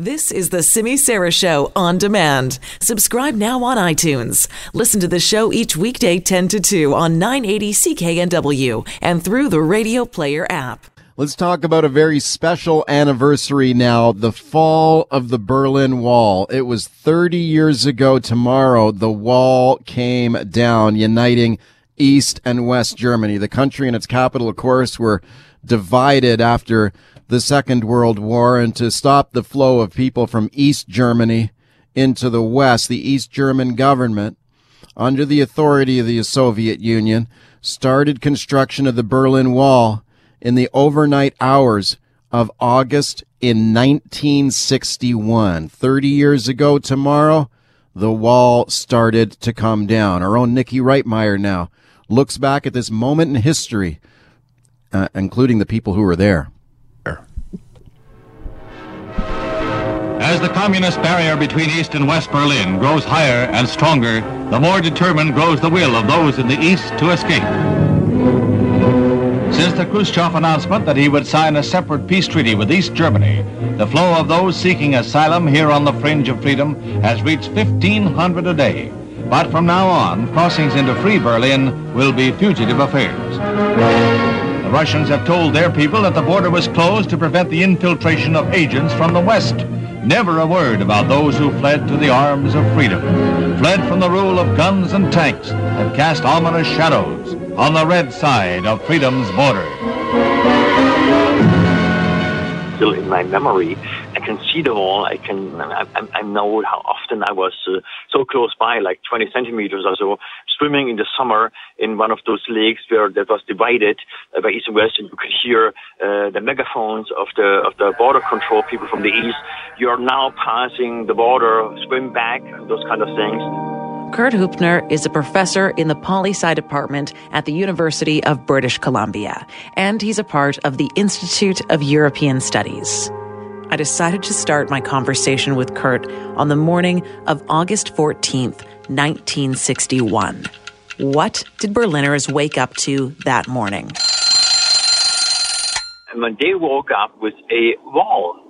This is the Simi Sara Show on demand. Subscribe now on iTunes. Listen to the show each weekday 10 to 2 on 980 CKNW and through the Radio Player app. Let's talk about a very special anniversary now the fall of the Berlin Wall. It was 30 years ago tomorrow. The wall came down, uniting East and West Germany. The country and its capital, of course, were divided after the Second World War and to stop the flow of people from East Germany into the West, the East German government, under the authority of the Soviet Union, started construction of the Berlin Wall in the overnight hours of August in 1961. 30 years ago tomorrow, the wall started to come down. Our own Nikki Reitmeyer now looks back at this moment in history, uh, including the people who were there. As the communist barrier between East and West Berlin grows higher and stronger, the more determined grows the will of those in the East to escape. Since the Khrushchev announcement that he would sign a separate peace treaty with East Germany, the flow of those seeking asylum here on the fringe of freedom has reached 1,500 a day. But from now on, crossings into free Berlin will be fugitive affairs. The Russians have told their people that the border was closed to prevent the infiltration of agents from the West. Never a word about those who fled to the arms of freedom, fled from the rule of guns and tanks that cast ominous shadows on the red side of freedom's border. Still in my memory, I can see the wall. I can, I, I know how often I was uh, so close by, like 20 centimeters or so, swimming in the summer in one of those lakes where that was divided uh, by east and west, and you could hear uh, the megaphones of the of the border control people from the east. You are now passing the border, swim back, those kind of things. Kurt Hübner is a professor in the poli sci department at the University of British Columbia, and he's a part of the Institute of European Studies. I decided to start my conversation with Kurt on the morning of August 14th, 1961. What did Berliners wake up to that morning? When they woke up with a wall,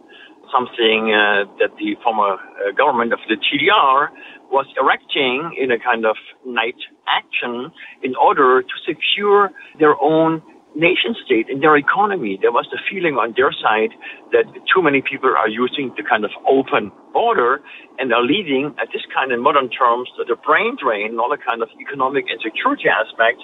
something uh, that the former uh, government of the TDR was erecting in a kind of night action in order to secure their own nation state in their economy. There was the feeling on their side that too many people are using the kind of open border and are leading at this kind of modern terms to the brain drain and all the kind of economic and security aspect.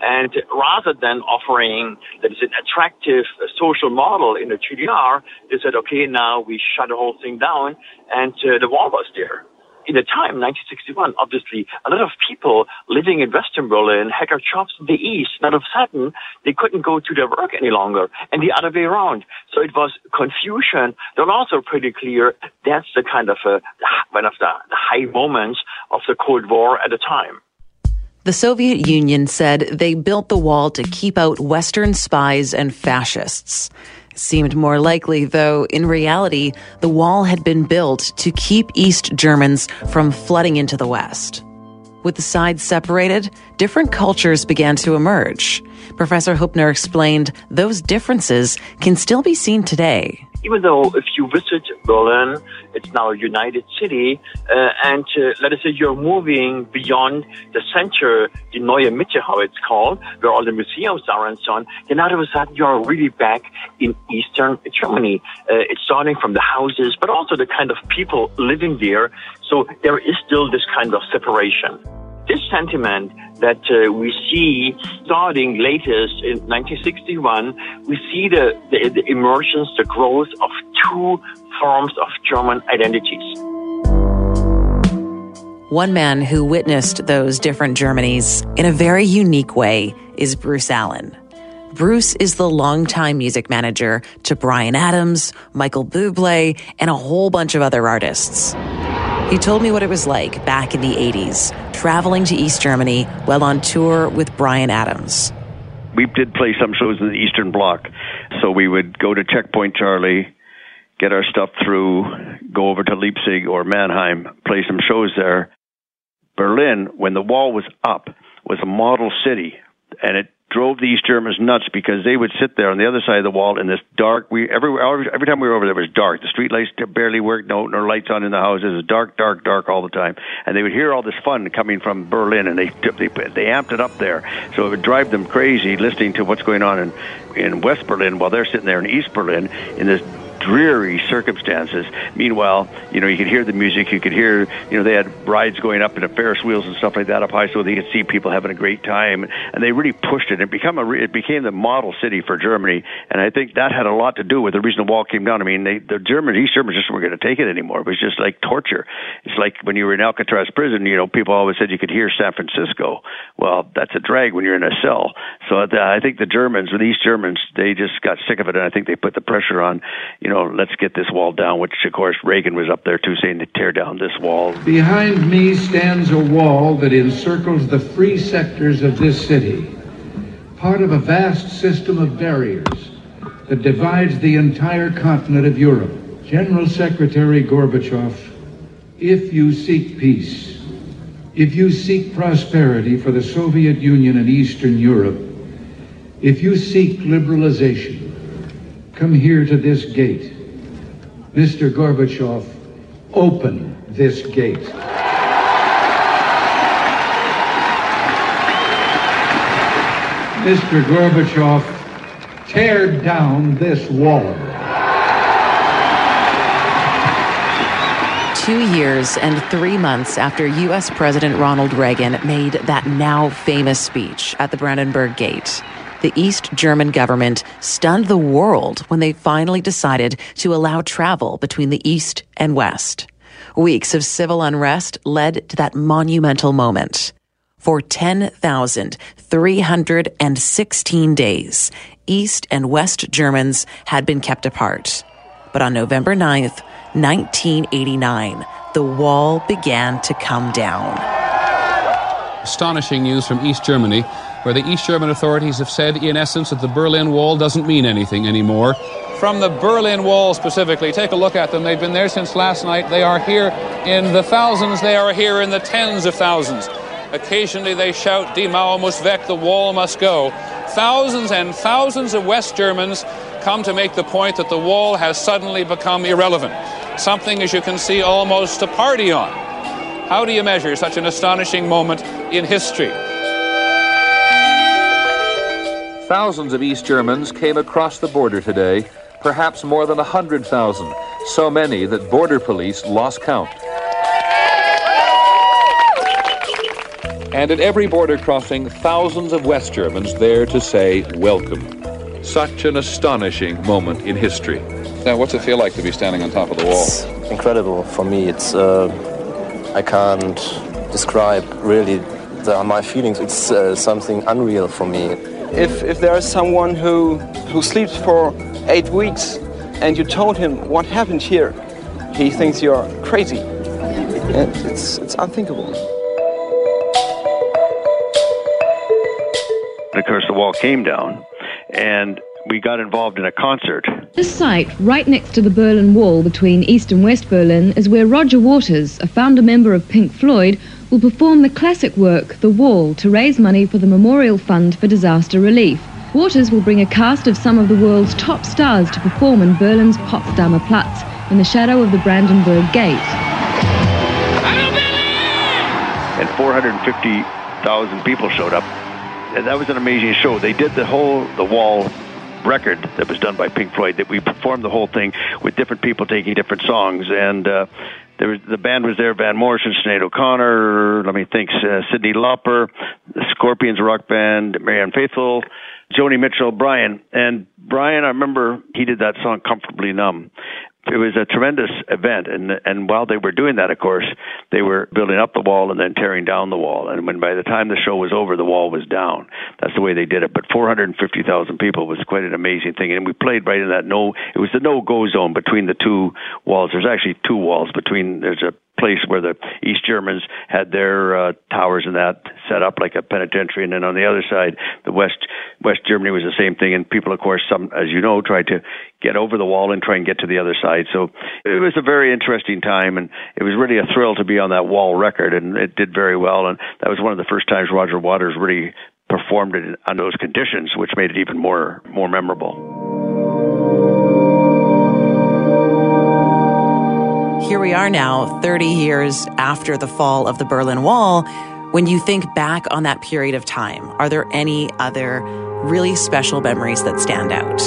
And rather than offering that is an attractive social model in the GDR, they said, okay, now we shut the whole thing down and uh, the wall was there in the time, 1961, obviously, a lot of people living in Western Berlin had their jobs in the East. And of a sudden, they couldn't go to their work any longer, and the other way around. So it was confusion. They're also pretty clear that's the kind of a, one of the high moments of the Cold War at the time. The Soviet Union said they built the wall to keep out Western spies and fascists. Seemed more likely, though, in reality, the wall had been built to keep East Germans from flooding into the West. With the sides separated, different cultures began to emerge. Professor Hübner explained those differences can still be seen today even though if you visit Berlin, it's now a united city, uh, and uh, let us say you're moving beyond the center, the Neue Mitte, how it's called, where all the museums are and so on, then all of a sudden you're really back in Eastern Germany. Uh, it's starting from the houses, but also the kind of people living there. So there is still this kind of separation. This sentiment that uh, we see starting latest in 1961, we see the, the, the emergence, the growth of two forms of German identities. One man who witnessed those different Germanys in a very unique way is Bruce Allen. Bruce is the longtime music manager to Bryan Adams, Michael Bublé, and a whole bunch of other artists. He told me what it was like back in the 80s, traveling to East Germany while on tour with Bryan Adams. We did play some shows in the Eastern Bloc. So we would go to Checkpoint Charlie, get our stuff through, go over to Leipzig or Mannheim, play some shows there. Berlin, when the wall was up, was a model city, and it drove the East Germans nuts because they would sit there on the other side of the wall in this dark. We every every time we were over there it was dark. The street lights barely worked. No, no lights on in the houses. It was dark, dark, dark all the time. And they would hear all this fun coming from Berlin, and they they they amped it up there. So it would drive them crazy listening to what's going on in in West Berlin while they're sitting there in East Berlin in this dreary circumstances. Meanwhile, you know, you could hear the music, you could hear, you know, they had rides going up into Ferris wheels and stuff like that up high, so they could see people having a great time, and they really pushed it. It became a, it became the model city for Germany, and I think that had a lot to do with the reason the wall came down. I mean, they, the Germans, East Germans, just weren't going to take it anymore. It was just like torture. It's like when you were in Alcatraz prison, you know, people always said you could hear San Francisco. Well, that's a drag when you're in a cell. So the, I think the Germans, the East Germans, they just got sick of it, and I think they put the pressure on, you know know, let's get this wall down, which of course Reagan was up there too saying to tear down this wall. Behind me stands a wall that encircles the free sectors of this city, part of a vast system of barriers that divides the entire continent of Europe. General Secretary Gorbachev, if you seek peace, if you seek prosperity for the Soviet Union and Eastern Europe, if you seek liberalization, Come here to this gate. Mr. Gorbachev, open this gate. Mr. Gorbachev, tear down this wall. Two years and three months after U.S. President Ronald Reagan made that now famous speech at the Brandenburg Gate, the East German government stunned the world when they finally decided to allow travel between the East and West. Weeks of civil unrest led to that monumental moment. For 10,316 days, East and West Germans had been kept apart. But on November 9th, 1989, the wall began to come down. Astonishing news from East Germany where the East German authorities have said, in essence, that the Berlin Wall doesn't mean anything anymore. From the Berlin Wall specifically, take a look at them. They've been there since last night. They are here in the thousands, they are here in the tens of thousands. Occasionally they shout, Die Mauer muss weg, the wall must go. Thousands and thousands of West Germans come to make the point that the wall has suddenly become irrelevant. Something, as you can see, almost to party on. How do you measure such an astonishing moment in history? Thousands of East Germans came across the border today, perhaps more than 100,000, so many that border police lost count. And at every border crossing, thousands of West Germans there to say welcome. Such an astonishing moment in history. Now, what's it feel like to be standing on top of the wall? It's incredible for me. It's uh, I can't describe really the, my feelings. It's uh, something unreal for me. If, if there is someone who, who sleeps for eight weeks and you told him what happened here, he thinks you're crazy. It's, it's unthinkable. Of course, the wall came down, and we got involved in a concert. This site, right next to the Berlin Wall between East and West Berlin, is where Roger Waters, a founder member of Pink Floyd, will perform the classic work, The Wall, to raise money for the Memorial Fund for Disaster Relief. Waters will bring a cast of some of the world's top stars to perform in Berlin's Potsdamer Platz in the shadow of the Brandenburg Gate. And 450,000 people showed up. And that was an amazing show. They did the whole The Wall record that was done by Pink Floyd that we performed the whole thing with different people taking different songs and uh, there was the band was there Van Morrison, Sinead O'Connor, let me think, uh, Cyndi Lauper, the Scorpions rock band, Marianne Faithfull, Joni Mitchell, Bryan. And Bryan, I remember he did that song Comfortably Numb it was a tremendous event. And and while they were doing that of course they were building up the wall and then tearing down the wall. And when by the time the show was over the wall was down. That's the way they did it. But 450,000 people was quite an amazing thing. And we played right in that no it was the no go zone between the two walls. There's actually two walls between there's a place where the East Germans had their uh, towers and that set up like a penitentiary, and then on the other side, the West West Germany was the same thing. And people, of course, some as you know, tried to get over the wall and try and get to the other side. So it was a very interesting time, and it was really a thrill to be on that wall record, and it did very well. And that was one of the first times Roger Waters really performed it under those conditions, which made it even more more memorable. Here we are now, 30 years after the fall of the Berlin Wall. When you think back on that period of time, are there any other really special memories that stand out?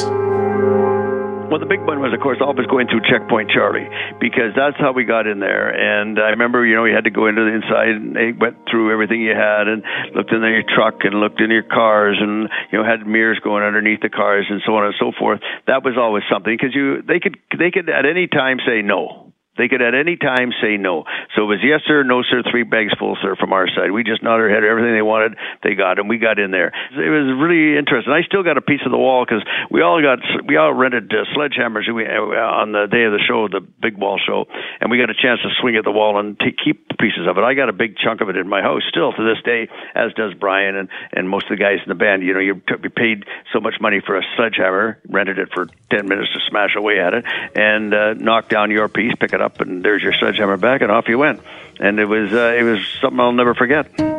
Well, the big one was, of course, always going through Checkpoint Charlie because that's how we got in there. And I remember, you know, you had to go into the inside and they went through everything you had and looked in your truck and looked in your cars and you know had mirrors going underneath the cars and so on and so forth. That was always something because you they could they could at any time say no they could at any time say no. So it was yes sir, no sir, three bags full sir from our side. We just nodded our head, everything they wanted, they got, and we got in there. It was really interesting. I still got a piece of the wall because we all got we all rented uh, sledgehammers uh, on the day of the show, the big wall show, and we got a chance to swing at the wall and take, keep pieces of it. I got a big chunk of it in my house still to this day, as does Bryan and and most of the guys in the band. You know, you, you paid so much money for a sledgehammer, rented it for ten minutes to smash away at it, and uh, knock down your piece, pick it up up, and there's your sledgehammer back, and off you went. And it was uh, it was something I'll never forget.